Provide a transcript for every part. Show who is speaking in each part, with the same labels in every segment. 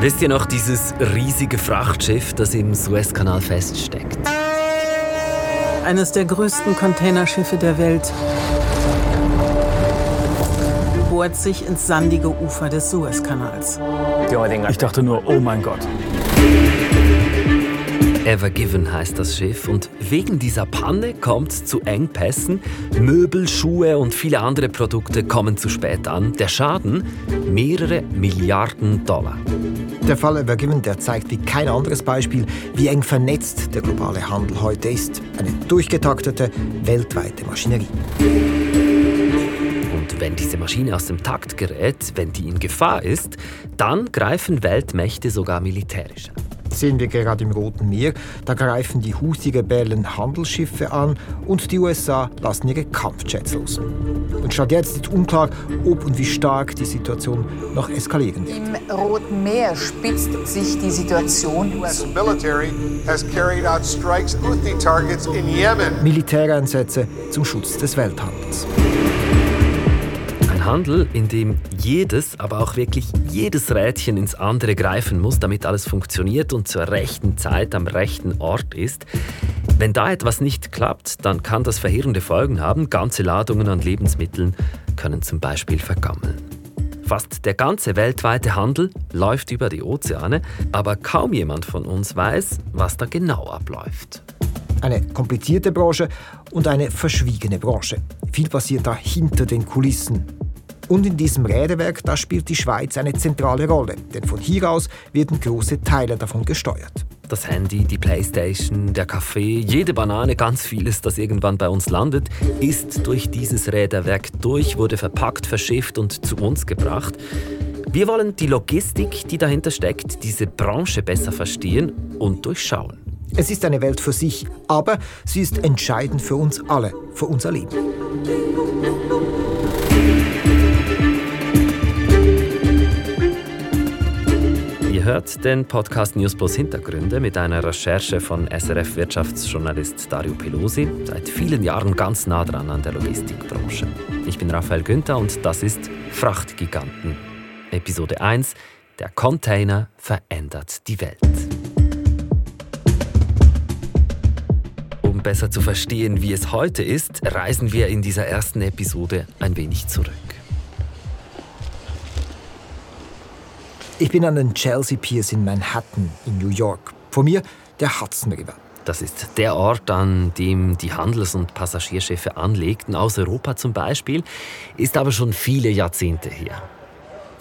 Speaker 1: Wisst ihr noch dieses riesige Frachtschiff, das im Suezkanal feststeckt?
Speaker 2: Eines der größten Containerschiffe der Welt bohrt sich ins sandige Ufer des Suezkanals.
Speaker 3: Ich dachte nur, oh mein Gott.
Speaker 1: Ever Given heißt das Schiff und wegen dieser Panne kommt es zu Engpässen. Möbel, Schuhe und viele andere Produkte kommen zu spät an. Der Schaden mehrere Milliarden Dollar.
Speaker 4: Der Fall Ever Given der zeigt wie kein anderes Beispiel, wie eng vernetzt der globale Handel heute ist. Eine durchgetaktete, weltweite Maschinerie.
Speaker 1: Und wenn diese Maschine aus dem Takt gerät, wenn die in Gefahr ist, dann greifen Weltmächte sogar militärisch ein
Speaker 4: sehen wir gerade im Roten Meer. Da greifen die Houthi-Rebellen Handelsschiffe an und die USA lassen ihre Kampfjets los. Und statt jetzt ist unklar, ob und wie stark die Situation noch eskalieren wird.
Speaker 5: Im Roten Meer spitzt sich die Situation.
Speaker 4: Militäreinsätze zum Schutz des Welthandels.
Speaker 1: Handel, in dem jedes, aber auch wirklich jedes Rädchen ins andere greifen muss, damit alles funktioniert und zur rechten Zeit am rechten Ort ist. Wenn da etwas nicht klappt, dann kann das verheerende Folgen haben. Ganze Ladungen an Lebensmitteln können zum Beispiel vergammeln. Fast der ganze weltweite Handel läuft über die Ozeane, aber kaum jemand von uns weiß, was da genau abläuft.
Speaker 4: Eine komplizierte Branche und eine verschwiegene Branche. Viel passiert da hinter den Kulissen. Und in diesem Räderwerk, da spielt die Schweiz eine zentrale Rolle, denn von hier aus werden große Teile davon gesteuert.
Speaker 1: Das Handy, die Playstation, der Kaffee, jede Banane, ganz vieles, das irgendwann bei uns landet, ist durch dieses Räderwerk durch, wurde verpackt, verschifft und zu uns gebracht. Wir wollen die Logistik, die dahinter steckt, diese Branche besser verstehen und durchschauen.
Speaker 4: Es ist eine Welt für sich, aber sie ist entscheidend für uns alle, für unser Leben.
Speaker 1: Hört den Podcast News Plus Hintergründe mit einer Recherche von SRF-Wirtschaftsjournalist Dario Pelosi, seit vielen Jahren ganz nah dran an der Logistikbranche. Ich bin Raphael Günther und das ist Frachtgiganten. Episode 1: Der Container verändert die Welt. Um besser zu verstehen, wie es heute ist, reisen wir in dieser ersten Episode ein wenig zurück.
Speaker 4: Ich bin an den Chelsea Piers in Manhattan in New York. Vor mir der Hudson River.
Speaker 1: Das ist der Ort, an dem die Handels- und Passagierschiffe anlegten, aus Europa zum Beispiel, ist aber schon viele Jahrzehnte her.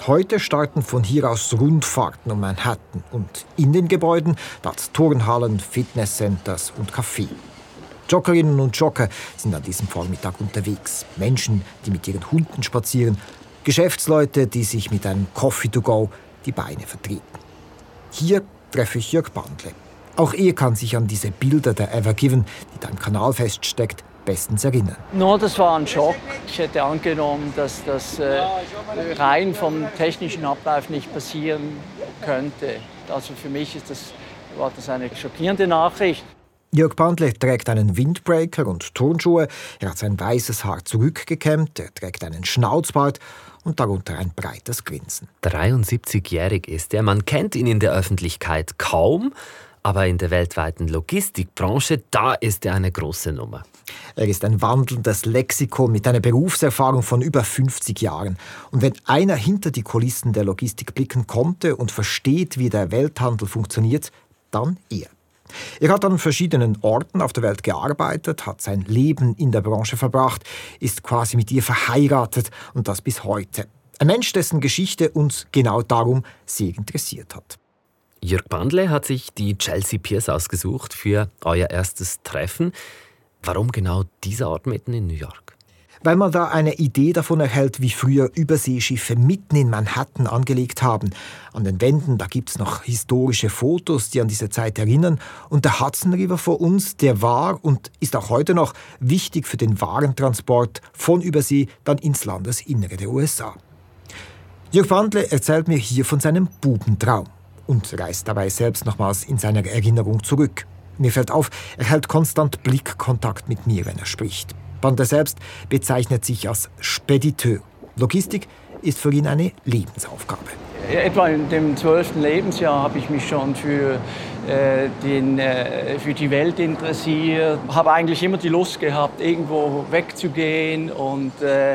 Speaker 4: Heute starten von hier aus Rundfahrten um Manhattan und in den Gebäuden das Turnhallen, Fitnesscenters und Café. Joggerinnen und Jogger sind an diesem Vormittag unterwegs. Menschen, die mit ihren Hunden spazieren, Geschäftsleute, die sich mit einem Coffee to go die Beine vertreten. Hier treffe ich Jörg Bandle. Auch er kann sich an diese Bilder der Ever Given, die da im Kanal feststeckt, bestens erinnern.
Speaker 6: No, das war ein Schock. Ich hätte angenommen, dass das äh, rein vom technischen Ablauf nicht passieren könnte. Also für mich ist das, war das eine schockierende Nachricht.
Speaker 4: Jörg Bandle trägt einen Windbreaker und Turnschuhe. Er hat sein weißes Haar zurückgekämmt. Er trägt einen Schnauzbart und darunter ein breites Grinsen.
Speaker 1: 73-jährig ist er. Man kennt ihn in der Öffentlichkeit kaum, aber in der weltweiten Logistikbranche, da ist er eine große Nummer.
Speaker 4: Er ist ein wandelndes Lexikon mit einer Berufserfahrung von über 50 Jahren. Und wenn einer hinter die Kulissen der Logistik blicken konnte und versteht, wie der Welthandel funktioniert, dann er. Er hat an verschiedenen Orten auf der Welt gearbeitet, hat sein Leben in der Branche verbracht, ist quasi mit ihr verheiratet und das bis heute. Ein Mensch, dessen Geschichte uns genau darum sehr interessiert hat.
Speaker 1: Jörg Bandle hat sich die Chelsea Piers ausgesucht für euer erstes Treffen. Warum genau dieser Ort mitten in New York?
Speaker 4: Weil man da eine Idee davon erhält, wie früher Überseeschiffe mitten in Manhattan angelegt haben. An den Wänden, da gibt es noch historische Fotos, die an diese Zeit erinnern. Und der Hudson River vor uns, der war und ist auch heute noch wichtig für den Warentransport von Übersee dann ins Landesinnere der USA. Jörg Wandle erzählt mir hier von seinem Bubentraum und reist dabei selbst nochmals in seiner Erinnerung zurück. Mir fällt auf, er hält konstant Blickkontakt mit mir, wenn er spricht. Bander selbst bezeichnet sich als Spediteur. Logistik ist für ihn eine Lebensaufgabe.
Speaker 6: Etwa in dem zwölften Lebensjahr habe ich mich schon für, äh, den, äh, für die Welt interessiert. Habe eigentlich immer die Lust gehabt, irgendwo wegzugehen und äh,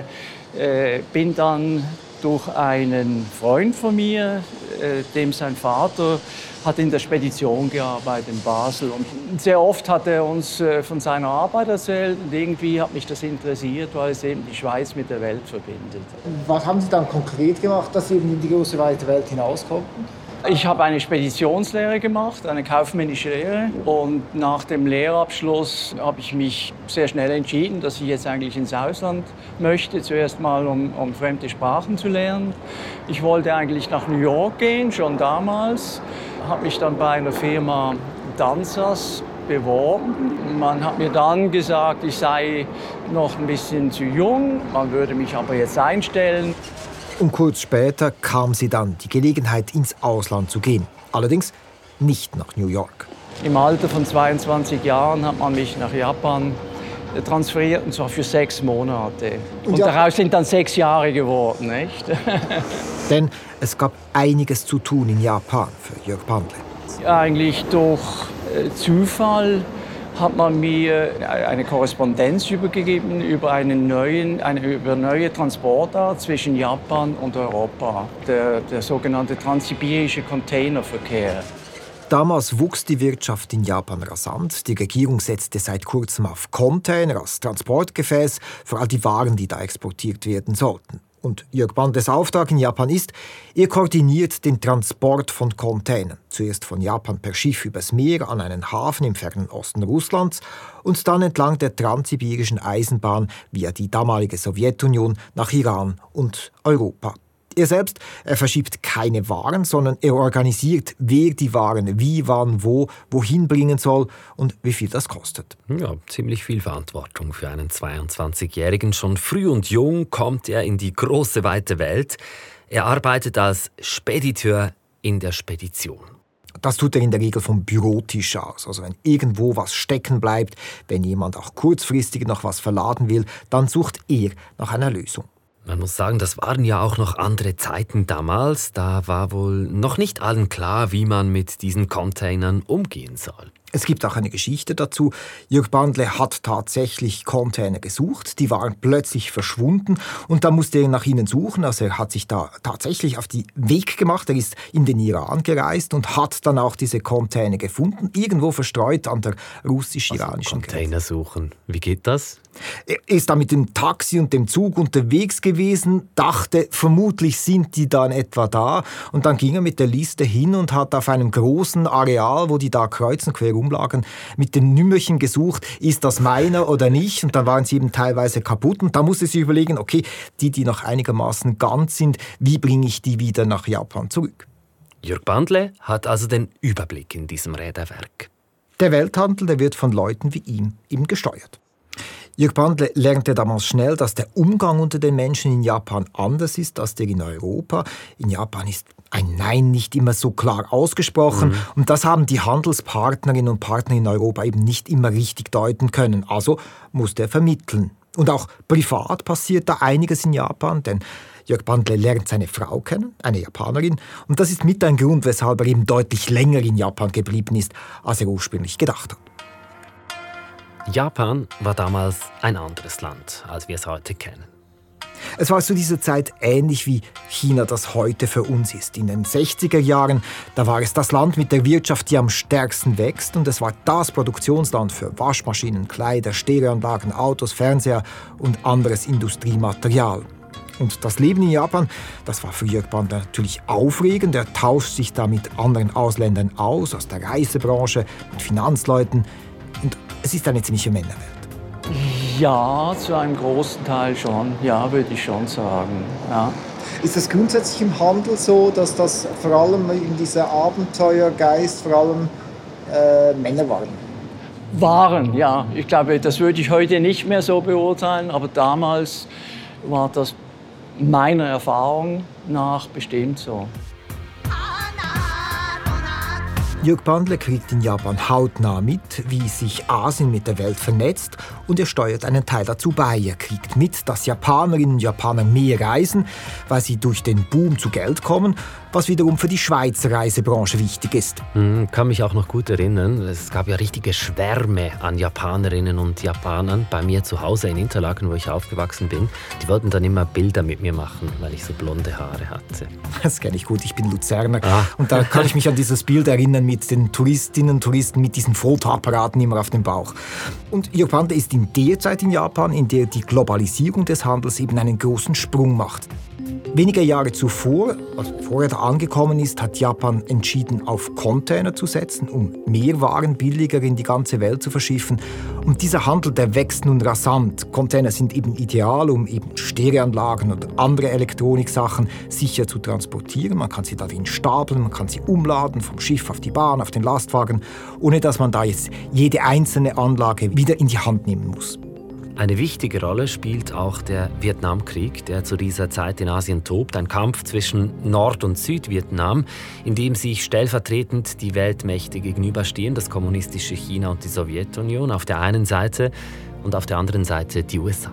Speaker 6: äh bin dann durch einen Freund von mir, äh, dem sein Vater hat in der Spedition gearbeitet in Basel. Und sehr oft hat er uns äh, von seiner Arbeit erzählt und irgendwie hat mich das interessiert, weil es eben die Schweiz mit der Welt verbindet.
Speaker 7: Was haben Sie dann konkret gemacht, dass Sie eben in die große weite Welt hinaus konnten?
Speaker 6: Ich habe eine Speditionslehre gemacht, eine kaufmännische Lehre. Und nach dem Lehrabschluss habe ich mich sehr schnell entschieden, dass ich jetzt eigentlich ins Ausland möchte. Zuerst mal, um, um fremde Sprachen zu lernen. Ich wollte eigentlich nach New York gehen, schon damals. Habe mich dann bei einer Firma Danzas beworben. Man hat mir dann gesagt, ich sei noch ein bisschen zu jung. Man würde mich aber jetzt einstellen.
Speaker 4: Und kurz später kam sie dann die Gelegenheit, ins Ausland zu gehen. Allerdings nicht nach New York.
Speaker 6: Im Alter von 22 Jahren hat man mich nach Japan transferiert, und zwar für sechs Monate. Und, und daraus sind dann sechs Jahre geworden. Nicht?
Speaker 4: Denn es gab einiges zu tun in Japan für Jörg Bandle.
Speaker 6: Eigentlich durch äh, Zufall hat man mir eine Korrespondenz übergegeben über, einen neuen, eine über neue Transportart zwischen Japan und Europa, der, der sogenannte transsibirische Containerverkehr.
Speaker 4: Damals wuchs die Wirtschaft in Japan rasant. Die Regierung setzte seit kurzem auf Container als Transportgefäß für all die Waren, die da exportiert werden sollten. Und Jörg Bandes Auftrag in Japan ist, er koordiniert den Transport von Containern. Zuerst von Japan per Schiff übers Meer an einen Hafen im fernen Osten Russlands und dann entlang der transsibirischen Eisenbahn via die damalige Sowjetunion nach Iran und Europa. Er selbst, er verschiebt keine Waren, sondern er organisiert, wer die Waren wie, wann, wo, wohin bringen soll und wie viel das kostet.
Speaker 1: Ja, ziemlich viel Verantwortung für einen 22-Jährigen. Schon früh und jung kommt er in die große, weite Welt. Er arbeitet als Spediteur in der Spedition.
Speaker 4: Das tut er in der Regel vom Bürotisch aus. Also wenn irgendwo was stecken bleibt, wenn jemand auch kurzfristig noch was verladen will, dann sucht er nach einer Lösung.
Speaker 1: Man muss sagen, das waren ja auch noch andere Zeiten damals. Da war wohl noch nicht allen klar, wie man mit diesen Containern umgehen soll.
Speaker 4: Es gibt auch eine Geschichte dazu. Jörg Bandle hat tatsächlich Container gesucht, die waren plötzlich verschwunden und da musste er nach ihnen suchen. Also er hat sich da tatsächlich auf den Weg gemacht. Er ist in den Iran gereist und hat dann auch diese Container gefunden, irgendwo verstreut an der russisch-iranischen
Speaker 1: also Container suchen. Wie geht das?
Speaker 4: Er ist da mit dem Taxi und dem Zug unterwegs gewesen, dachte, vermutlich sind die dann etwa da. Und dann ging er mit der Liste hin und hat auf einem großen Areal, wo die da kreuzen, quer rumlagen, mit dem Nümmerchen gesucht, ist das meiner oder nicht? Und dann waren sie eben teilweise kaputt. Und da musste sie überlegen, okay, die, die noch einigermaßen ganz sind, wie bringe ich die wieder nach Japan zurück?
Speaker 1: Jörg Bandle hat also den Überblick in diesem Räderwerk.
Speaker 4: Der Welthandel der wird von Leuten wie ihm eben gesteuert. Jörg Bandle lernte damals schnell, dass der Umgang unter den Menschen in Japan anders ist als der in Europa. In Japan ist ein Nein nicht immer so klar ausgesprochen. Mhm. Und das haben die Handelspartnerinnen und Partner in Europa eben nicht immer richtig deuten können. Also musste er vermitteln. Und auch privat passiert da einiges in Japan, denn Jörg Bandle lernt seine Frau kennen, eine Japanerin. Und das ist mit ein Grund, weshalb er eben deutlich länger in Japan geblieben ist, als er ursprünglich gedacht hat.
Speaker 1: Japan war damals ein anderes Land, als wir es heute kennen.
Speaker 4: Es war zu dieser Zeit ähnlich wie China das heute für uns ist. In den 60er Jahren, da war es das Land mit der Wirtschaft, die am stärksten wächst und es war das Produktionsland für Waschmaschinen, Kleider, Stereoanlagen, Autos, Fernseher und anderes Industriematerial. Und das Leben in Japan, das war für Jörg Bander natürlich aufregend. Er tauscht sich da mit anderen Ausländern aus, aus der Reisebranche, mit Finanzleuten. Und es ist eine ziemliche Männerwelt.
Speaker 6: Ja, zu einem großen Teil schon. Ja, würde ich schon sagen. Ja.
Speaker 7: Ist das grundsätzlich im Handel so, dass das vor allem in dieser Abenteuergeist vor allem äh, Männer waren?
Speaker 6: Waren, ja. Ich glaube, das würde ich heute nicht mehr so beurteilen, aber damals war das meiner Erfahrung nach bestimmt so.
Speaker 4: Jörg Bandle kriegt in Japan hautnah mit, wie sich Asien mit der Welt vernetzt und er steuert einen Teil dazu bei. Er kriegt mit, dass Japanerinnen und Japaner mehr reisen, weil sie durch den Boom zu Geld kommen was wiederum für die Schweizer Reisebranche wichtig ist.
Speaker 1: Mhm, kann mich auch noch gut erinnern. Es gab ja richtige Schwärme an Japanerinnen und Japanern bei mir zu Hause in Interlaken, wo ich aufgewachsen bin. Die wollten dann immer Bilder mit mir machen, weil ich so blonde Haare hatte.
Speaker 4: Das kenne ich gut, ich bin Luzerner. Ah. Und da kann ich mich an dieses Bild erinnern mit den Touristinnen und Touristen mit diesen Fotoapparaten immer auf dem Bauch. Und Yopanda ist in der Zeit in Japan, in der die Globalisierung des Handels eben einen großen Sprung macht. Wenige Jahre zuvor, also bevor er da angekommen ist, hat Japan entschieden, auf Container zu setzen, um mehr Waren billiger in die ganze Welt zu verschiffen. Und dieser Handel, der wächst nun rasant. Container sind eben ideal, um eben Stereoanlagen und andere Elektroniksachen sicher zu transportieren. Man kann sie darin stapeln, man kann sie umladen, vom Schiff auf die Bahn, auf den Lastwagen, ohne dass man da jetzt jede einzelne Anlage wieder in die Hand nehmen muss.
Speaker 1: Eine wichtige Rolle spielt auch der Vietnamkrieg, der zu dieser Zeit in Asien tobt, ein Kampf zwischen Nord- und Südvietnam, in dem sich stellvertretend die Weltmächte gegenüberstehen, das kommunistische China und die Sowjetunion auf der einen Seite und auf der anderen Seite die USA.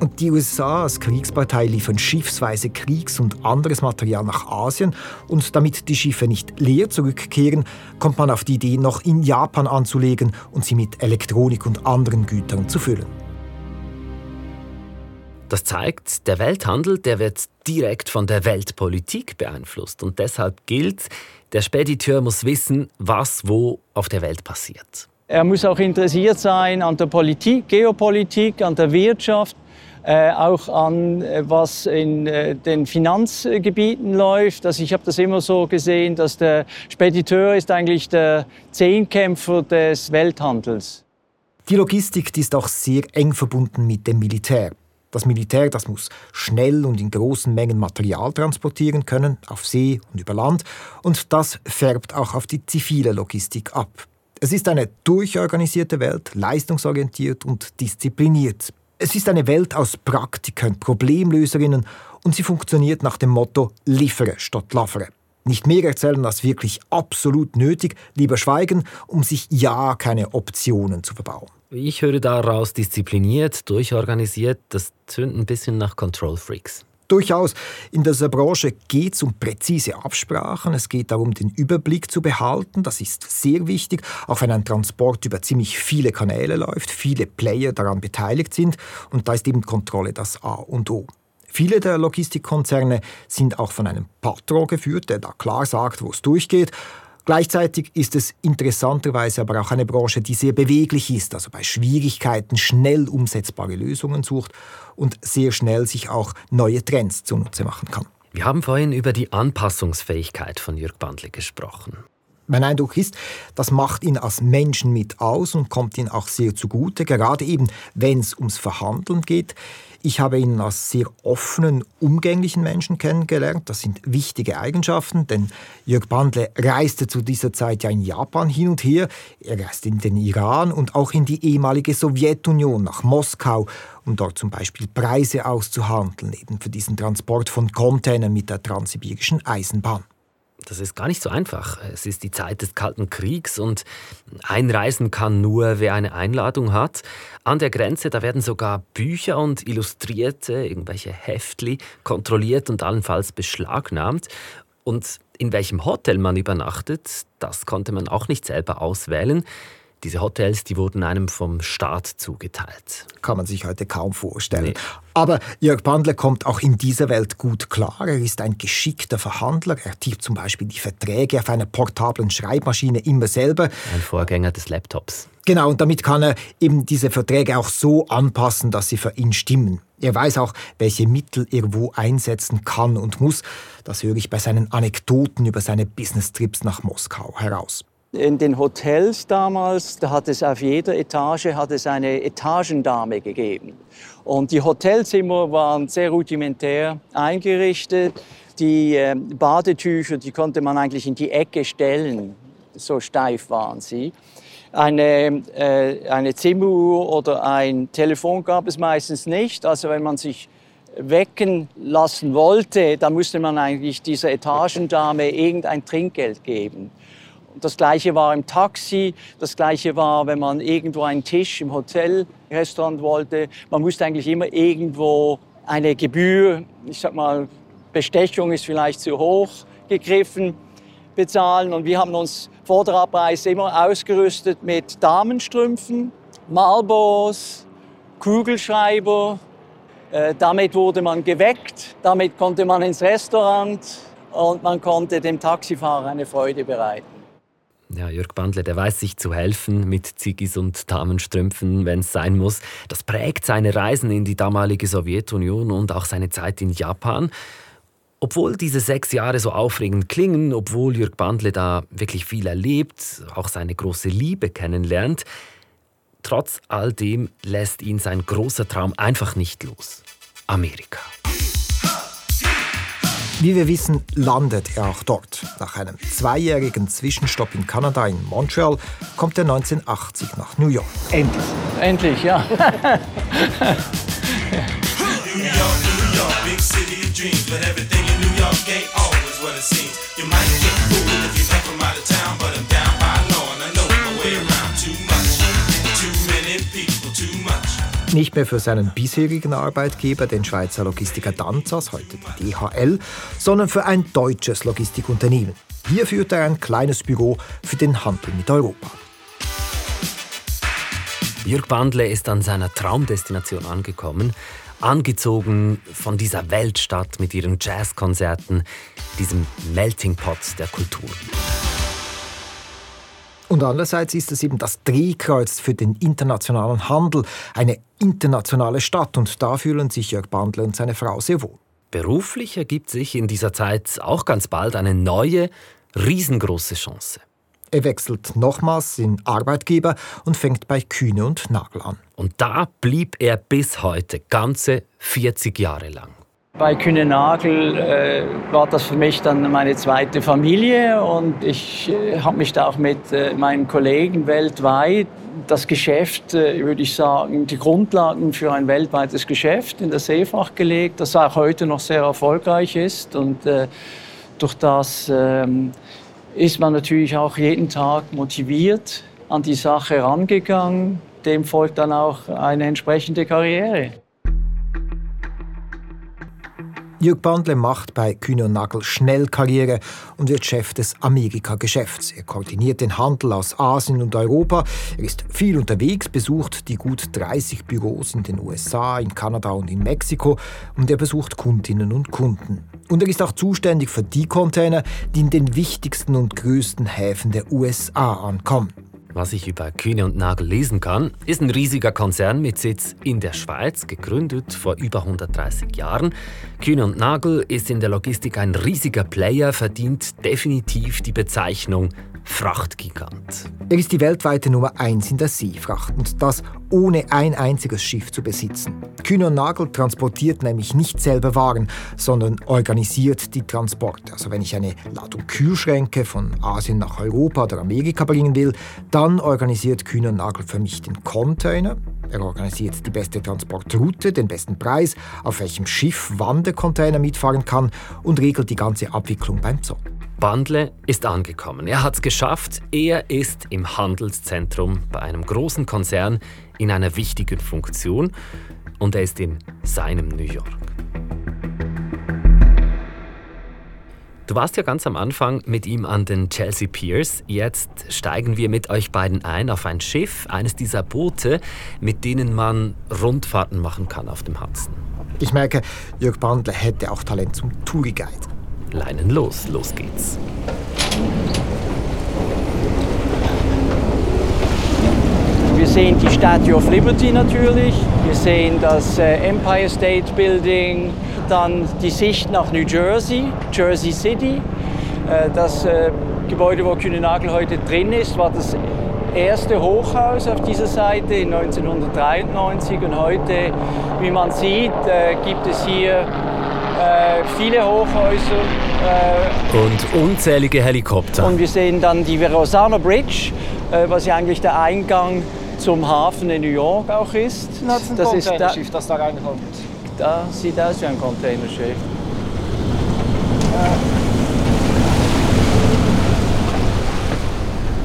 Speaker 4: Und die USA als Kriegspartei liefern schiffsweise Kriegs- und anderes Material nach Asien. Und damit die Schiffe nicht leer zurückkehren, kommt man auf die Idee, noch in Japan anzulegen und sie mit Elektronik und anderen Gütern zu füllen.
Speaker 1: Das zeigt, der Welthandel, der wird direkt von der Weltpolitik beeinflusst und deshalb gilt, der Spediteur muss wissen, was wo auf der Welt passiert.
Speaker 6: Er muss auch interessiert sein an der Politik, Geopolitik, an der Wirtschaft, äh, auch an äh, was in äh, den Finanzgebieten läuft. Also ich habe das immer so gesehen, dass der Spediteur ist eigentlich der Zehnkämpfer des Welthandels.
Speaker 4: Die Logistik die ist auch sehr eng verbunden mit dem Militär. Das Militär das muss schnell und in großen Mengen Material transportieren können, auf See und über Land, und das färbt auch auf die zivile Logistik ab. Es ist eine durchorganisierte Welt, leistungsorientiert und diszipliniert. Es ist eine Welt aus Praktikern, Problemlöserinnen und sie funktioniert nach dem Motto liefere statt laffere. Nicht mehr erzählen als wirklich absolut nötig, lieber schweigen, um sich ja keine Optionen zu verbauen.
Speaker 1: Ich höre daraus diszipliniert, durchorganisiert, das tönt ein bisschen nach Control Freaks.
Speaker 4: Durchaus. In dieser Branche geht es um präzise Absprachen. Es geht darum, den Überblick zu behalten. Das ist sehr wichtig, auch wenn ein Transport über ziemlich viele Kanäle läuft, viele Player daran beteiligt sind. Und da ist eben Kontrolle das A und O. Viele der Logistikkonzerne sind auch von einem Patron geführt, der da klar sagt, wo es durchgeht. Gleichzeitig ist es interessanterweise aber auch eine Branche, die sehr beweglich ist, also bei Schwierigkeiten schnell umsetzbare Lösungen sucht und sehr schnell sich auch neue Trends zunutze machen kann.
Speaker 1: Wir haben vorhin über die Anpassungsfähigkeit von Jörg Bandle gesprochen.
Speaker 4: Mein Eindruck ist, das macht ihn als Menschen mit aus und kommt ihm auch sehr zugute, gerade eben wenn es ums Verhandeln geht. Ich habe ihn als sehr offenen, umgänglichen Menschen kennengelernt. Das sind wichtige Eigenschaften, denn Jörg Bandle reiste zu dieser Zeit ja in Japan hin und her. Er reiste in den Iran und auch in die ehemalige Sowjetunion nach Moskau, um dort zum Beispiel Preise auszuhandeln, eben für diesen Transport von Containern mit der transsibirischen Eisenbahn.
Speaker 1: Das ist gar nicht so einfach. Es ist die Zeit des Kalten Kriegs und einreisen kann nur, wer eine Einladung hat. An der Grenze, da werden sogar Bücher und Illustrierte, irgendwelche Heftli, kontrolliert und allenfalls beschlagnahmt. Und in welchem Hotel man übernachtet, das konnte man auch nicht selber auswählen. Diese Hotels, die wurden einem vom Staat zugeteilt.
Speaker 4: Kann man sich heute kaum vorstellen. Nee. Aber Jörg Bandler kommt auch in dieser Welt gut klar. Er ist ein geschickter Verhandler. Er tippt zum Beispiel die Verträge auf einer portablen Schreibmaschine immer selber.
Speaker 1: Ein Vorgänger des Laptops.
Speaker 4: Genau, und damit kann er eben diese Verträge auch so anpassen, dass sie für ihn stimmen. Er weiß auch, welche Mittel er wo einsetzen kann und muss. Das höre ich bei seinen Anekdoten über seine Business-Trips nach Moskau heraus.
Speaker 6: In den Hotels damals, da hat es auf jeder Etage hat es eine Etagendame gegeben. Und die Hotelzimmer waren sehr rudimentär eingerichtet. Die äh, Badetücher, die konnte man eigentlich in die Ecke stellen. So steif waren sie. Eine, äh, eine Zimmeruhr oder ein Telefon gab es meistens nicht. Also wenn man sich wecken lassen wollte, dann musste man eigentlich dieser Etagendame irgendein Trinkgeld geben. Das gleiche war im Taxi, das gleiche war, wenn man irgendwo einen Tisch im Hotel, Restaurant wollte. Man musste eigentlich immer irgendwo eine Gebühr, ich sag mal, Bestechung ist vielleicht zu hoch gegriffen, bezahlen. Und wir haben uns vor der Abreise immer ausgerüstet mit Damenstrümpfen, Marlbos, Kugelschreiber. Äh, damit wurde man geweckt, damit konnte man ins Restaurant und man konnte dem Taxifahrer eine Freude bereiten.
Speaker 1: Ja, Jörg Bandle, der weiß sich zu helfen mit Ziggis und Damenstrümpfen, wenn es sein muss. Das prägt seine Reisen in die damalige Sowjetunion und auch seine Zeit in Japan. Obwohl diese sechs Jahre so aufregend klingen, obwohl Jörg Bandle da wirklich viel erlebt, auch seine große Liebe kennenlernt, trotz all dem lässt ihn sein großer Traum einfach nicht los. Amerika.
Speaker 4: Wie wir wissen, landet er auch dort. Nach einem zweijährigen Zwischenstopp in Kanada in Montreal kommt er 1980 nach New York.
Speaker 6: Endlich. Endlich, ja.
Speaker 4: Nicht mehr für seinen bisherigen Arbeitgeber, den Schweizer Logistiker Danzas, heute die DHL, sondern für ein deutsches Logistikunternehmen. Hier führt er ein kleines Büro für den Handel mit Europa.
Speaker 1: Jörg Bandle ist an seiner Traumdestination angekommen, angezogen von dieser Weltstadt mit ihren Jazzkonzerten, diesem Melting Pot der Kultur.
Speaker 4: Und andererseits ist es eben das Drehkreuz für den internationalen Handel, eine internationale Stadt und da fühlen sich Jörg Bandle und seine Frau sehr wohl.
Speaker 1: Beruflich ergibt sich in dieser Zeit auch ganz bald eine neue, riesengroße Chance.
Speaker 4: Er wechselt nochmals den Arbeitgeber und fängt bei Kühne und Nagel an.
Speaker 1: Und da blieb er bis heute ganze 40 Jahre lang.
Speaker 6: Bei Kühne-Nagel äh, war das für mich dann meine zweite Familie und ich äh, habe mich da auch mit äh, meinen Kollegen weltweit das Geschäft, äh, würde ich sagen, die Grundlagen für ein weltweites Geschäft in der Seefach gelegt, das auch heute noch sehr erfolgreich ist und äh, durch das ähm, ist man natürlich auch jeden Tag motiviert an die Sache rangegangen. Dem folgt dann auch eine entsprechende Karriere.
Speaker 4: Jörg Bandle macht bei Kühne und Nagel schnell Karriere und wird Chef des Amerika-Geschäfts. Er koordiniert den Handel aus Asien und Europa. Er ist viel unterwegs, besucht die gut 30 Büros in den USA, in Kanada und in Mexiko und er besucht Kundinnen und Kunden. Und er ist auch zuständig für die Container, die in den wichtigsten und größten Häfen der USA ankommen.
Speaker 1: Was ich über Kühne und Nagel lesen kann, ist ein riesiger Konzern mit Sitz in der Schweiz, gegründet vor über 130 Jahren. Kühne und Nagel ist in der Logistik ein riesiger Player, verdient definitiv die Bezeichnung Frachtgigant.
Speaker 4: Er ist die weltweite Nummer 1 in der Seefracht und das ohne ein einziges Schiff zu besitzen. Kühne und Nagel transportiert nämlich nicht selber Waren, sondern organisiert die Transporte. Also wenn ich eine Ladung Kühlschränke von Asien nach Europa oder Amerika bringen will, dann organisiert Kühne und Nagel für mich den Container. Er organisiert die beste Transportroute, den besten Preis, auf welchem Schiff wann der Container mitfahren kann und regelt die ganze Abwicklung beim Zoll.
Speaker 1: Bandle ist angekommen. Er hat es geschafft. Er ist im Handelszentrum bei einem großen Konzern in einer wichtigen Funktion und er ist in seinem New York. Du warst ja ganz am Anfang mit ihm an den Chelsea Piers. Jetzt steigen wir mit euch beiden ein auf ein Schiff, eines dieser Boote, mit denen man Rundfahrten machen kann auf dem Hudson.
Speaker 4: Ich merke, Jörg Bandle hätte auch Talent zum Touriguide.
Speaker 1: Leinen los, los geht's.
Speaker 6: Wir sehen die Statue of Liberty natürlich, wir sehen das äh, Empire State Building, dann die Sicht nach New Jersey, Jersey City. Äh, das äh, Gebäude, wo Kühne-Nagel heute drin ist, war das erste Hochhaus auf dieser Seite in 1993 und heute, wie man sieht, gibt es hier äh, viele Hochhäuser.
Speaker 1: Äh, und unzählige Helikopter.
Speaker 6: Und wir sehen dann die Verrazano Bridge, äh, was ja eigentlich der Eingang zum Hafen in New York auch ist.
Speaker 7: Das ist ein das Containerschiff, da, das da reinkommt.
Speaker 6: Da sieht aus wie ein Containerschiff.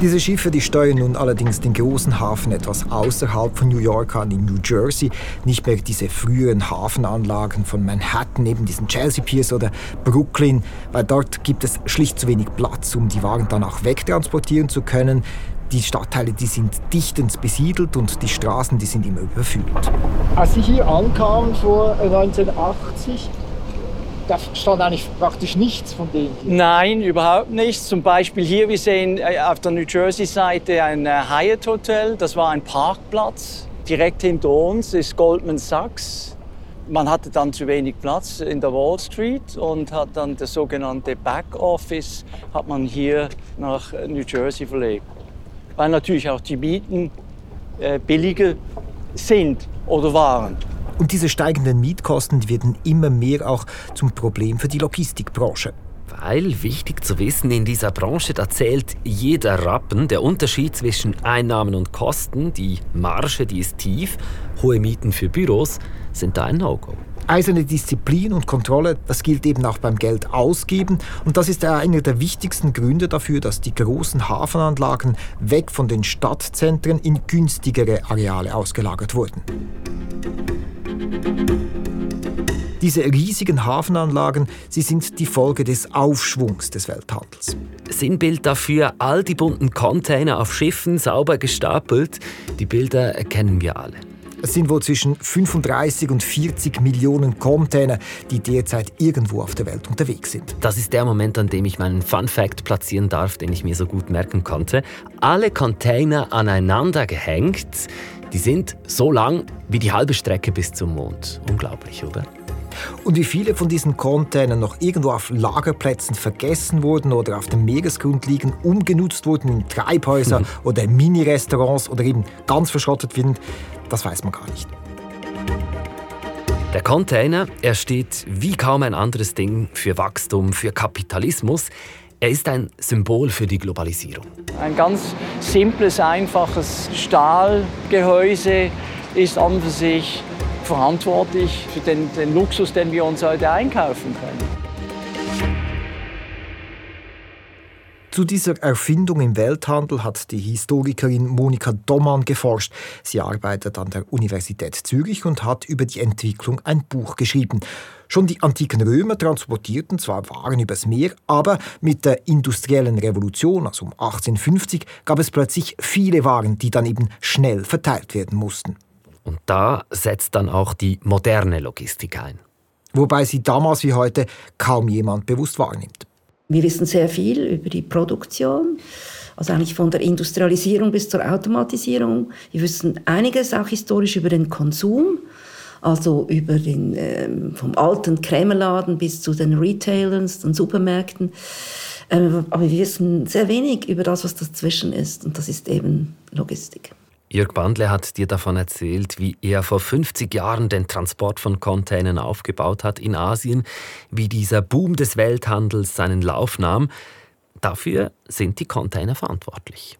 Speaker 4: Diese Schiffe die steuern nun allerdings den großen Hafen etwas außerhalb von New York an, in New Jersey. Nicht mehr diese früheren Hafenanlagen von Manhattan, eben diesen Chelsea Piers oder Brooklyn, weil dort gibt es schlicht zu wenig Platz, um die Waren dann auch wegtransportieren zu können. Die Stadtteile, die sind dichtens besiedelt und die Straßen, die sind immer überfüllt.
Speaker 7: Als Sie hier ankamen vor 1980, da stand eigentlich praktisch nichts von dem. Hier.
Speaker 6: Nein, überhaupt nichts. Zum Beispiel hier, wir sehen äh, auf der New Jersey-Seite ein äh, Hyatt Hotel. Das war ein Parkplatz. Direkt hinter uns ist Goldman Sachs. Man hatte dann zu wenig Platz in der Wall Street und hat dann das sogenannte Backoffice hat man hier nach New Jersey verlegt. Weil natürlich auch die Mieten äh, billiger sind oder waren.
Speaker 4: Und diese steigenden Mietkosten werden immer mehr auch zum Problem für die Logistikbranche.
Speaker 1: Weil, wichtig zu wissen, in dieser Branche, da zählt jeder Rappen. Der Unterschied zwischen Einnahmen und Kosten, die Marge, die ist tief, hohe Mieten für Büros, sind da ein No-Go.
Speaker 4: Eiserne Disziplin und Kontrolle, das gilt eben auch beim Geld ausgeben. Und das ist einer der wichtigsten Gründe dafür, dass die großen Hafenanlagen weg von den Stadtzentren in günstigere Areale ausgelagert wurden. Diese riesigen Hafenanlagen, sie sind die Folge des Aufschwungs des Welthandels.
Speaker 1: Sinnbild dafür all die bunten Container auf Schiffen sauber gestapelt. Die Bilder kennen wir alle.
Speaker 4: Es sind wohl zwischen 35 und 40 Millionen Container, die derzeit irgendwo auf der Welt unterwegs sind.
Speaker 1: Das ist der Moment, an dem ich meinen Fun Fact platzieren darf, den ich mir so gut merken konnte. Alle Container aneinander gehängt, die sind so lang wie die halbe Strecke bis zum Mond. Unglaublich, oder?
Speaker 4: Und wie viele von diesen Containern noch irgendwo auf Lagerplätzen vergessen wurden oder auf dem Meeresgrund liegen, umgenutzt wurden in Treibhäuser mhm. oder Mini-Restaurants oder eben ganz verschrottet werden, das weiß man gar nicht.
Speaker 1: Der Container, er steht wie kaum ein anderes Ding für Wachstum, für Kapitalismus. Er ist ein Symbol für die Globalisierung.
Speaker 6: Ein ganz simples, einfaches Stahlgehäuse ist an für sich verantwortlich für den, den Luxus, den wir uns heute einkaufen können.
Speaker 4: Zu dieser Erfindung im Welthandel hat die Historikerin Monika Dommann geforscht. Sie arbeitet an der Universität Zürich und hat über die Entwicklung ein Buch geschrieben. Schon die antiken Römer transportierten zwar Waren übers Meer, aber mit der industriellen Revolution, also um 1850, gab es plötzlich viele Waren, die dann eben schnell verteilt werden mussten.
Speaker 1: Und da setzt dann auch die moderne Logistik ein.
Speaker 4: Wobei sie damals wie heute kaum jemand bewusst wahrnimmt.
Speaker 8: Wir wissen sehr viel über die Produktion, also eigentlich von der Industrialisierung bis zur Automatisierung. Wir wissen einiges auch historisch über den Konsum, also über den, ähm, vom alten Krämerladen bis zu den Retailers, den Supermärkten. Ähm, aber wir wissen sehr wenig über das, was dazwischen ist, und das ist eben Logistik.
Speaker 1: Jörg Bandle hat dir davon erzählt, wie er vor 50 Jahren den Transport von Containern aufgebaut hat in Asien, wie dieser Boom des Welthandels seinen Lauf nahm. Dafür sind die Container verantwortlich.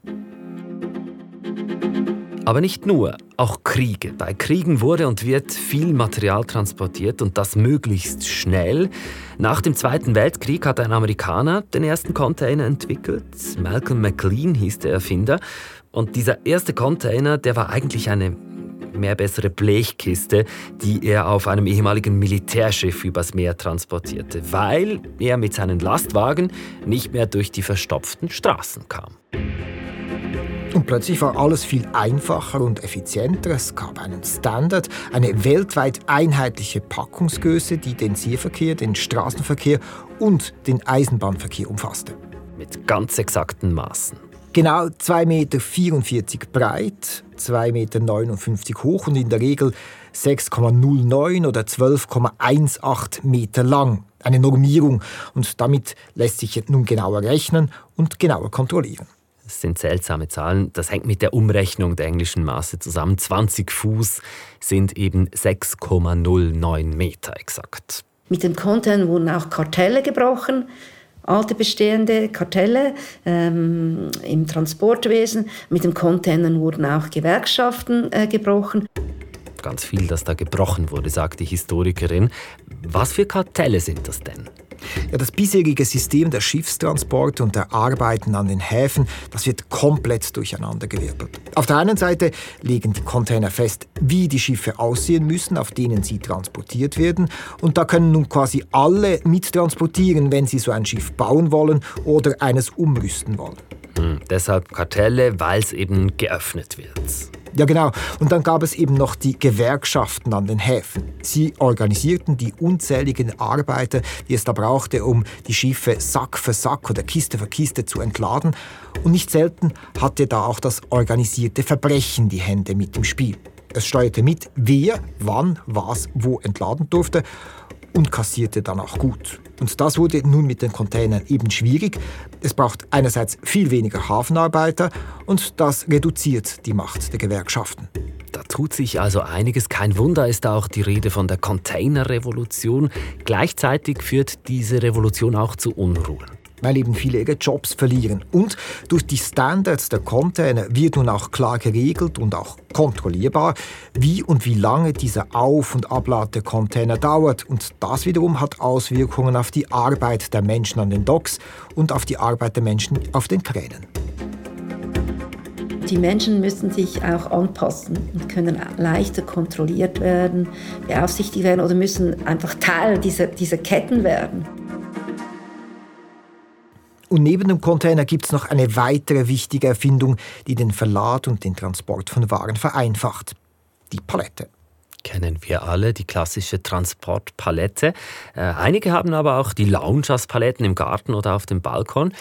Speaker 1: Aber nicht nur, auch Kriege. Bei Kriegen wurde und wird viel Material transportiert und das möglichst schnell. Nach dem Zweiten Weltkrieg hat ein Amerikaner den ersten Container entwickelt. Malcolm McLean hieß der Erfinder. Und dieser erste Container, der war eigentlich eine mehr bessere Blechkiste, die er auf einem ehemaligen Militärschiff übers Meer transportierte, weil er mit seinen Lastwagen nicht mehr durch die verstopften Straßen kam.
Speaker 4: Und plötzlich war alles viel einfacher und effizienter. Es gab einen Standard, eine weltweit einheitliche Packungsgröße, die den Seeverkehr, den Straßenverkehr und den Eisenbahnverkehr umfasste.
Speaker 1: Mit ganz exakten Maßen.
Speaker 4: Genau 2,44 Meter breit, 2,59 Meter hoch und in der Regel 6,09 oder 12,18 Meter lang. Eine Normierung und damit lässt sich nun genauer rechnen und genauer kontrollieren.
Speaker 1: Das sind seltsame Zahlen. Das hängt mit der Umrechnung der englischen Maße zusammen. 20 Fuß sind eben 6,09 Meter exakt.
Speaker 8: Mit den Konten wurden auch Kartelle gebrochen alte bestehende Kartelle ähm, im Transportwesen. Mit den Containern wurden auch Gewerkschaften äh, gebrochen.
Speaker 1: Ganz viel, das da gebrochen wurde, sagt die Historikerin. Was für Kartelle sind das denn?
Speaker 4: Ja, das bisherige System der Schiffstransporte und der Arbeiten an den Häfen, das wird komplett durcheinandergewirbelt. Auf der einen Seite legen die Container fest, wie die Schiffe aussehen müssen, auf denen sie transportiert werden. Und da können nun quasi alle mittransportieren, wenn sie so ein Schiff bauen wollen oder eines umrüsten wollen.
Speaker 1: Hm, deshalb Kartelle, weil es eben geöffnet wird.
Speaker 4: Ja, genau. Und dann gab es eben noch die Gewerkschaften an den Häfen. Sie organisierten die unzähligen Arbeiter, die es da brauchte, um die Schiffe Sack für Sack oder Kiste für Kiste zu entladen. Und nicht selten hatte da auch das organisierte Verbrechen die Hände mit im Spiel. Es steuerte mit, wer, wann, was, wo entladen durfte und kassierte dann auch gut. Und das wurde nun mit den Containern eben schwierig. Es braucht einerseits viel weniger Hafenarbeiter und das reduziert die Macht der Gewerkschaften.
Speaker 1: Da tut sich also einiges. Kein Wunder ist auch die Rede von der Containerrevolution. Gleichzeitig führt diese Revolution auch zu Unruhen
Speaker 4: weil eben viele ihre Jobs verlieren. Und durch die Standards der Container wird nun auch klar geregelt und auch kontrollierbar, wie und wie lange dieser Auf- und Ablad der Container dauert. Und das wiederum hat Auswirkungen auf die Arbeit der Menschen an den Docks und auf die Arbeit der Menschen auf den Kränen.
Speaker 8: Die Menschen müssen sich auch anpassen und können leichter kontrolliert werden, beaufsichtigt werden oder müssen einfach Teil dieser, dieser Ketten werden.
Speaker 4: Und neben dem Container gibt es noch eine weitere wichtige Erfindung, die den Verlad und den Transport von Waren vereinfacht. Die Palette.
Speaker 1: Kennen wir alle die klassische Transportpalette. Äh, einige haben aber auch die Lounge-Paletten im Garten oder auf dem Balkon.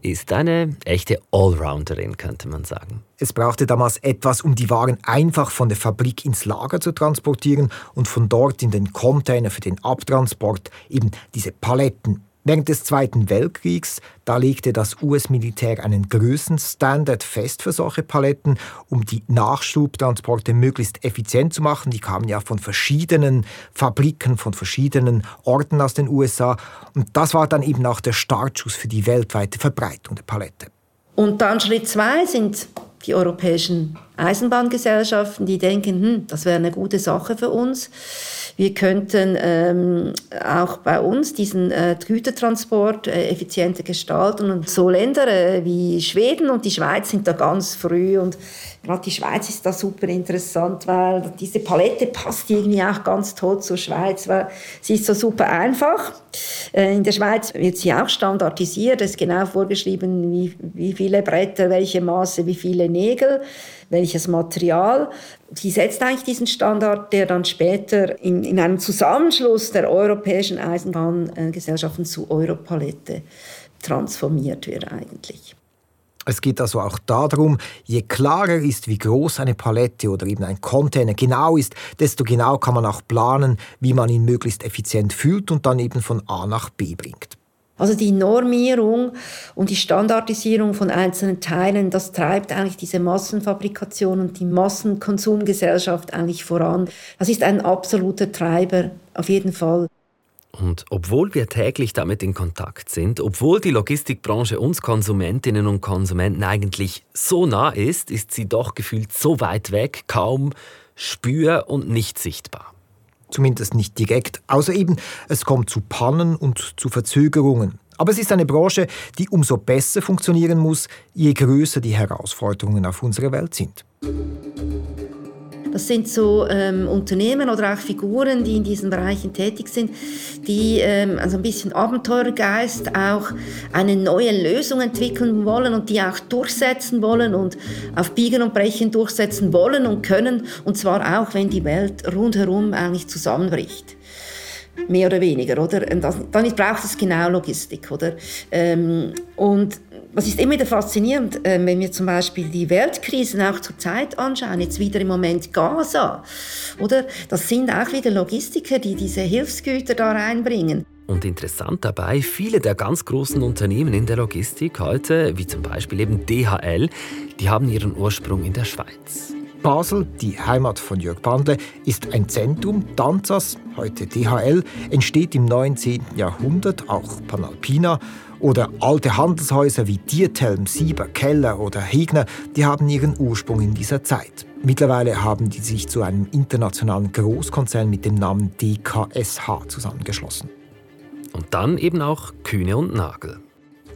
Speaker 1: Ist eine echte Allrounderin, könnte man sagen.
Speaker 4: Es brauchte damals etwas, um die Waren einfach von der Fabrik ins Lager zu transportieren und von dort in den Container für den Abtransport, eben diese Paletten Während des Zweiten Weltkriegs, da legte das US-Militär einen Größenstandard fest für solche Paletten, um die Nachschubtransporte möglichst effizient zu machen. Die kamen ja von verschiedenen Fabriken, von verschiedenen Orten aus den USA. Und das war dann eben auch der Startschuss für die weltweite Verbreitung der Palette.
Speaker 8: Und dann Schritt zwei sind die europäischen Eisenbahngesellschaften, die denken, hm, das wäre eine gute Sache für uns. Wir könnten ähm, auch bei uns diesen äh, Gütertransport äh, effizienter gestalten. Und so Länder äh, wie Schweden und die Schweiz sind da ganz früh. Und gerade die Schweiz ist da super interessant, weil diese Palette passt irgendwie auch ganz toll zur Schweiz, weil sie ist so super einfach. Äh, in der Schweiz wird sie auch standardisiert. Es ist genau vorgeschrieben, wie, wie viele Bretter, welche Maße, wie viele Nägel welches Material. Sie setzt eigentlich diesen Standard, der dann später in, in einem Zusammenschluss der europäischen Eisenbahngesellschaften zu Europalette transformiert wird eigentlich.
Speaker 4: Es geht also auch darum, je klarer ist, wie groß eine Palette oder eben ein Container genau ist, desto genau kann man auch planen, wie man ihn möglichst effizient füllt und dann eben von A nach B bringt.
Speaker 8: Also die Normierung und die Standardisierung von einzelnen Teilen, das treibt eigentlich diese Massenfabrikation und die Massenkonsumgesellschaft eigentlich voran. Das ist ein absoluter Treiber, auf jeden Fall.
Speaker 1: Und obwohl wir täglich damit in Kontakt sind, obwohl die Logistikbranche uns Konsumentinnen und Konsumenten eigentlich so nah ist, ist sie doch gefühlt so weit weg, kaum spür- und nicht sichtbar.
Speaker 4: Zumindest nicht direkt, außer eben, es kommt zu Pannen und zu Verzögerungen. Aber es ist eine Branche, die umso besser funktionieren muss, je größer die Herausforderungen auf unserer Welt sind.
Speaker 8: Das sind so ähm, Unternehmen oder auch Figuren, die in diesen Bereichen tätig sind, die ähm, also ein bisschen Abenteuergeist auch eine neue Lösung entwickeln wollen und die auch durchsetzen wollen und auf Biegen und Brechen durchsetzen wollen und können. Und zwar auch, wenn die Welt rundherum eigentlich zusammenbricht mehr oder weniger, oder? Das, dann braucht es genau Logistik, oder? Ähm, und was ist immer wieder faszinierend, äh, wenn wir zum Beispiel die Weltkrisen auch zur Zeit anschauen, jetzt wieder im Moment Gaza, oder? Das sind auch wieder Logistiker, die diese Hilfsgüter da reinbringen.
Speaker 1: Und interessant dabei, viele der ganz großen Unternehmen in der Logistik heute, wie zum Beispiel eben DHL, die haben ihren Ursprung in der Schweiz.
Speaker 4: Basel, die Heimat von Jörg Bandle, ist ein Zentrum. Danzas, heute DHL, entsteht im 19. Jahrhundert, auch Panalpina. Oder alte Handelshäuser wie Diertelm, Sieber, Keller oder Hegner, die haben ihren Ursprung in dieser Zeit. Mittlerweile haben die sich zu einem internationalen Großkonzern mit dem Namen DKSH zusammengeschlossen.
Speaker 1: Und dann eben auch Kühne und Nagel.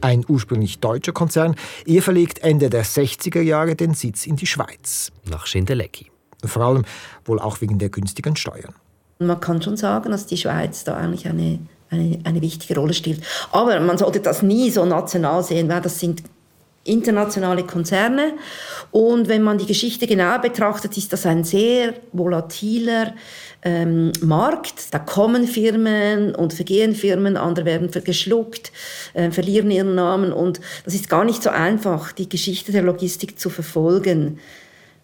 Speaker 4: Ein ursprünglich deutscher Konzern, er verlegt Ende der 60er Jahre den Sitz in die Schweiz.
Speaker 1: Nach Schindelecki.
Speaker 4: Vor allem wohl auch wegen der günstigen Steuern.
Speaker 8: Man kann schon sagen, dass die Schweiz da eigentlich eine, eine, eine wichtige Rolle spielt. Aber man sollte das nie so national sehen, weil das sind internationale Konzerne. Und wenn man die Geschichte genau betrachtet, ist das ein sehr volatiler ähm, Markt. Da kommen Firmen und vergehen Firmen, andere werden geschluckt, äh, verlieren ihren Namen. Und das ist gar nicht so einfach, die Geschichte der Logistik zu verfolgen.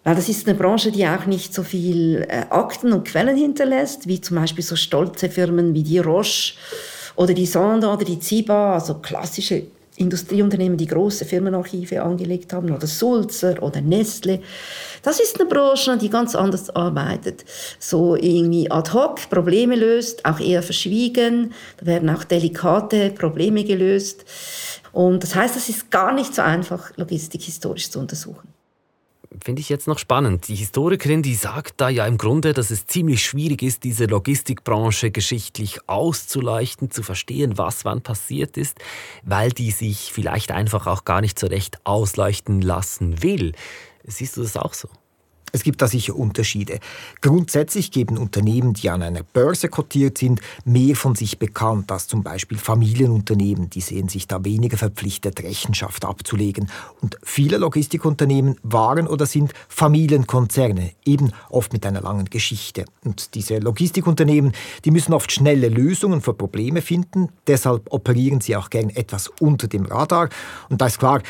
Speaker 8: Weil das ist eine Branche, die auch nicht so viel äh, Akten und Quellen hinterlässt, wie zum Beispiel so stolze Firmen wie die Roche oder die Sonda oder die Ziba, also klassische Industrieunternehmen, die große Firmenarchive angelegt haben, oder Sulzer oder Nestle. Das ist eine Branche, die ganz anders arbeitet. So irgendwie ad hoc Probleme löst, auch eher verschwiegen. Da werden auch delikate Probleme gelöst. Und das heißt, es ist gar nicht so einfach, Logistik historisch zu untersuchen
Speaker 1: finde ich jetzt noch spannend. Die Historikerin, die sagt da ja im Grunde, dass es ziemlich schwierig ist, diese Logistikbranche geschichtlich auszuleuchten, zu verstehen, was wann passiert ist, weil die sich vielleicht einfach auch gar nicht so recht ausleuchten lassen will. Siehst du das auch so?
Speaker 4: Es gibt da sicher Unterschiede. Grundsätzlich geben Unternehmen, die an einer Börse kotiert sind, mehr von sich bekannt als zum Beispiel Familienunternehmen. Die sehen sich da weniger verpflichtet, Rechenschaft abzulegen. Und viele Logistikunternehmen waren oder sind Familienkonzerne, eben oft mit einer langen Geschichte. Und diese Logistikunternehmen, die müssen oft schnelle Lösungen für Probleme finden. Deshalb operieren sie auch gern etwas unter dem Radar. Und da ist klar,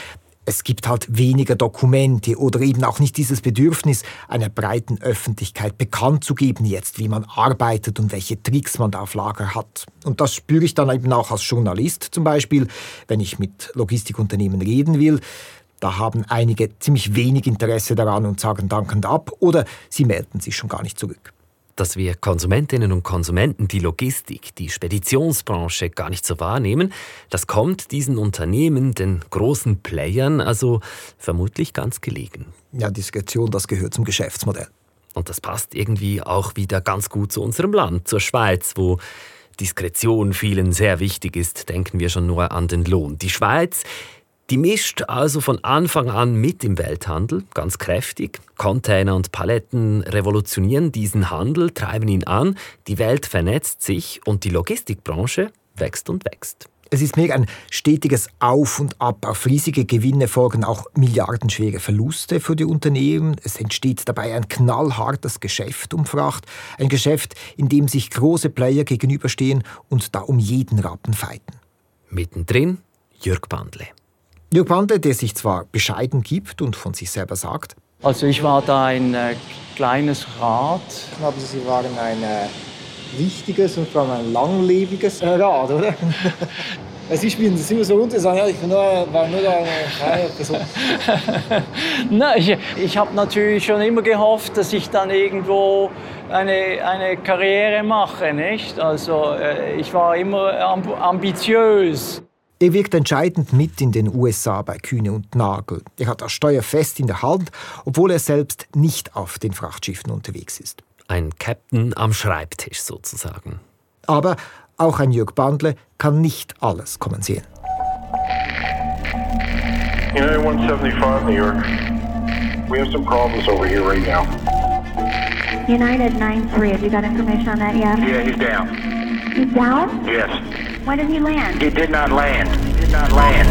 Speaker 4: es gibt halt weniger Dokumente oder eben auch nicht dieses Bedürfnis, einer breiten Öffentlichkeit bekannt zu geben jetzt, wie man arbeitet und welche Tricks man da auf Lager hat. Und das spüre ich dann eben auch als Journalist zum Beispiel, wenn ich mit Logistikunternehmen reden will. Da haben einige ziemlich wenig Interesse daran und sagen dankend ab oder sie melden sich schon gar nicht zurück
Speaker 1: dass wir Konsumentinnen und Konsumenten die Logistik, die Speditionsbranche gar nicht so wahrnehmen, das kommt diesen Unternehmen, den großen Playern, also vermutlich ganz gelegen.
Speaker 4: Ja, Diskretion, das gehört zum Geschäftsmodell.
Speaker 1: Und das passt irgendwie auch wieder ganz gut zu unserem Land, zur Schweiz, wo Diskretion vielen sehr wichtig ist, denken wir schon nur an den Lohn. Die Schweiz die mischt also von Anfang an mit im Welthandel, ganz kräftig. Container und Paletten revolutionieren diesen Handel, treiben ihn an, die Welt vernetzt sich und die Logistikbranche wächst und wächst.
Speaker 4: Es ist mehr ein stetiges Auf und Ab. Auf riesige Gewinne folgen auch milliardenschwere Verluste für die Unternehmen. Es entsteht dabei ein knallhartes Geschäft um Fracht. Ein Geschäft, in dem sich große Player gegenüberstehen und da um jeden Rappen feiten.
Speaker 1: Mittendrin Jörg Bandle.
Speaker 4: Jörg Bande, der sich zwar bescheiden gibt und von sich selber sagt,
Speaker 6: also ich war da ein äh, kleines Rad.
Speaker 7: Aber Sie waren ein äh, wichtiges und vor allem ein langlebiges äh, Rad, oder? Sie spielen das immer so runter, sagen, ja, ich war nur, war nur eine freie Person.
Speaker 6: Nein, ich, ich habe natürlich schon immer gehofft, dass ich dann irgendwo eine, eine Karriere mache, nicht? Also äh, ich war immer ambitiös.
Speaker 4: Er wirkt entscheidend mit in den USA bei Kühne und Nagel. Er hat das Steuer fest in der Hand, obwohl er selbst nicht auf den Frachtschiffen unterwegs ist.
Speaker 1: Ein Captain am Schreibtisch sozusagen.
Speaker 4: Aber auch ein Jörg Bandle kann nicht alles kommen sehen.
Speaker 9: United 175 New York. We have some problems over here right now.
Speaker 10: United 93, have you got information on that yet?
Speaker 9: Yeah, he's down.
Speaker 10: He's down?
Speaker 9: Yes.
Speaker 10: When did he land?
Speaker 9: He did not land. He did not land.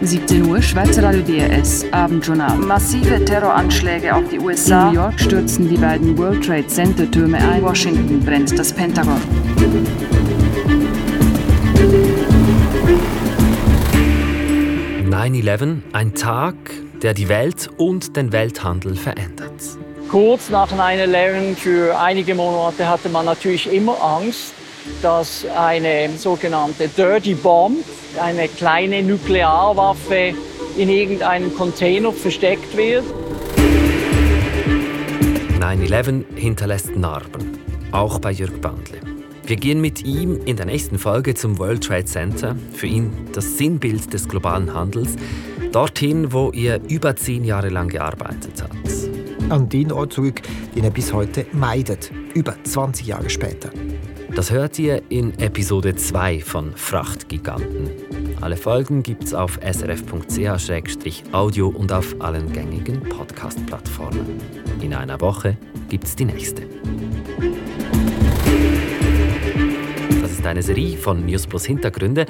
Speaker 11: 17 Uhr, Schweizer Radio DRS, Abendjournal. Massive Terroranschläge auf die USA. In New York stürzen die beiden World Trade Center Türme ein. Washington brennt das Pentagon.
Speaker 1: «9-11, ein Tag, der die Welt und den Welthandel verändert.
Speaker 6: Kurz nach 9-11, für einige Monate hatte man natürlich immer Angst, dass eine sogenannte Dirty Bomb, eine kleine Nuklearwaffe, in irgendeinem Container versteckt wird.
Speaker 1: 9-11 hinterlässt Narben, auch bei Jörg Bandle. Wir gehen mit ihm in der nächsten Folge zum World Trade Center, für ihn das Sinnbild des globalen Handels, dorthin, wo er über zehn Jahre lang gearbeitet hat.
Speaker 4: An den Ort zurück, den er bis heute meidet, über 20 Jahre später.
Speaker 1: Das hört ihr in Episode 2 von Frachtgiganten. Alle Folgen gibt's auf srf.ch-audio und auf allen gängigen Podcast-Plattformen. In einer Woche gibt's die nächste. Ist eine Serie von News Plus Hintergründe.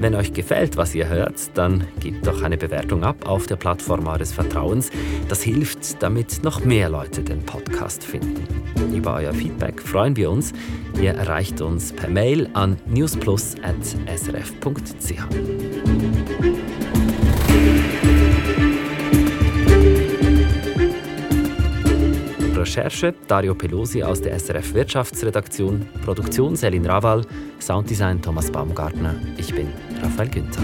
Speaker 1: Wenn euch gefällt, was ihr hört, dann gebt doch eine Bewertung ab auf der Plattform eures Vertrauens. Das hilft, damit noch mehr Leute den Podcast finden. Über euer Feedback freuen wir uns. Ihr erreicht uns per Mail an newsplus.srf.ch. Recherche Dario Pelosi aus der SRF Wirtschaftsredaktion, Produktion Selin Raval, Sounddesign Thomas Baumgartner. Ich bin Raphael Günther.